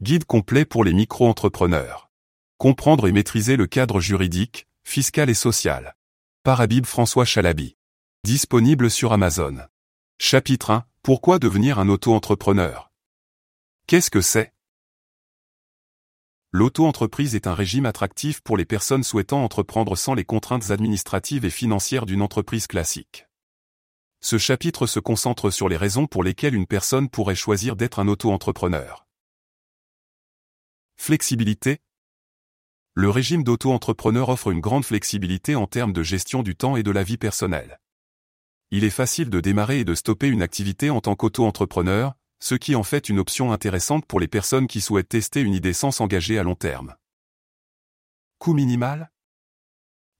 Guide complet pour les micro-entrepreneurs. Comprendre et maîtriser le cadre juridique, fiscal et social. Par Habib François Chalabi. Disponible sur Amazon. Chapitre 1. Pourquoi devenir un auto-entrepreneur? Qu'est-ce que c'est? L'auto-entreprise est un régime attractif pour les personnes souhaitant entreprendre sans les contraintes administratives et financières d'une entreprise classique. Ce chapitre se concentre sur les raisons pour lesquelles une personne pourrait choisir d'être un auto-entrepreneur. Flexibilité. Le régime d'auto-entrepreneur offre une grande flexibilité en termes de gestion du temps et de la vie personnelle. Il est facile de démarrer et de stopper une activité en tant qu'auto-entrepreneur, ce qui en fait une option intéressante pour les personnes qui souhaitent tester une idée sans s'engager à long terme. Coût minimal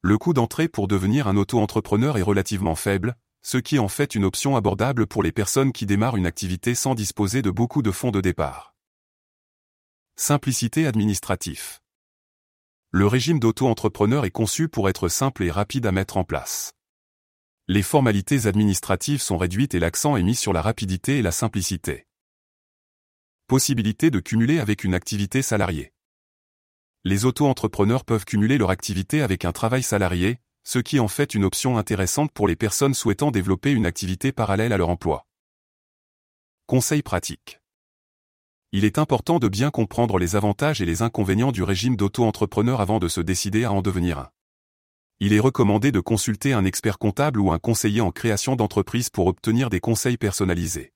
Le coût d'entrée pour devenir un auto-entrepreneur est relativement faible, ce qui en fait une option abordable pour les personnes qui démarrent une activité sans disposer de beaucoup de fonds de départ. Simplicité administrative. Le régime d'auto-entrepreneur est conçu pour être simple et rapide à mettre en place. Les formalités administratives sont réduites et l'accent est mis sur la rapidité et la simplicité. Possibilité de cumuler avec une activité salariée. Les auto-entrepreneurs peuvent cumuler leur activité avec un travail salarié, ce qui en fait une option intéressante pour les personnes souhaitant développer une activité parallèle à leur emploi. Conseil pratique. Il est important de bien comprendre les avantages et les inconvénients du régime d'auto-entrepreneur avant de se décider à en devenir un. Il est recommandé de consulter un expert comptable ou un conseiller en création d'entreprise pour obtenir des conseils personnalisés.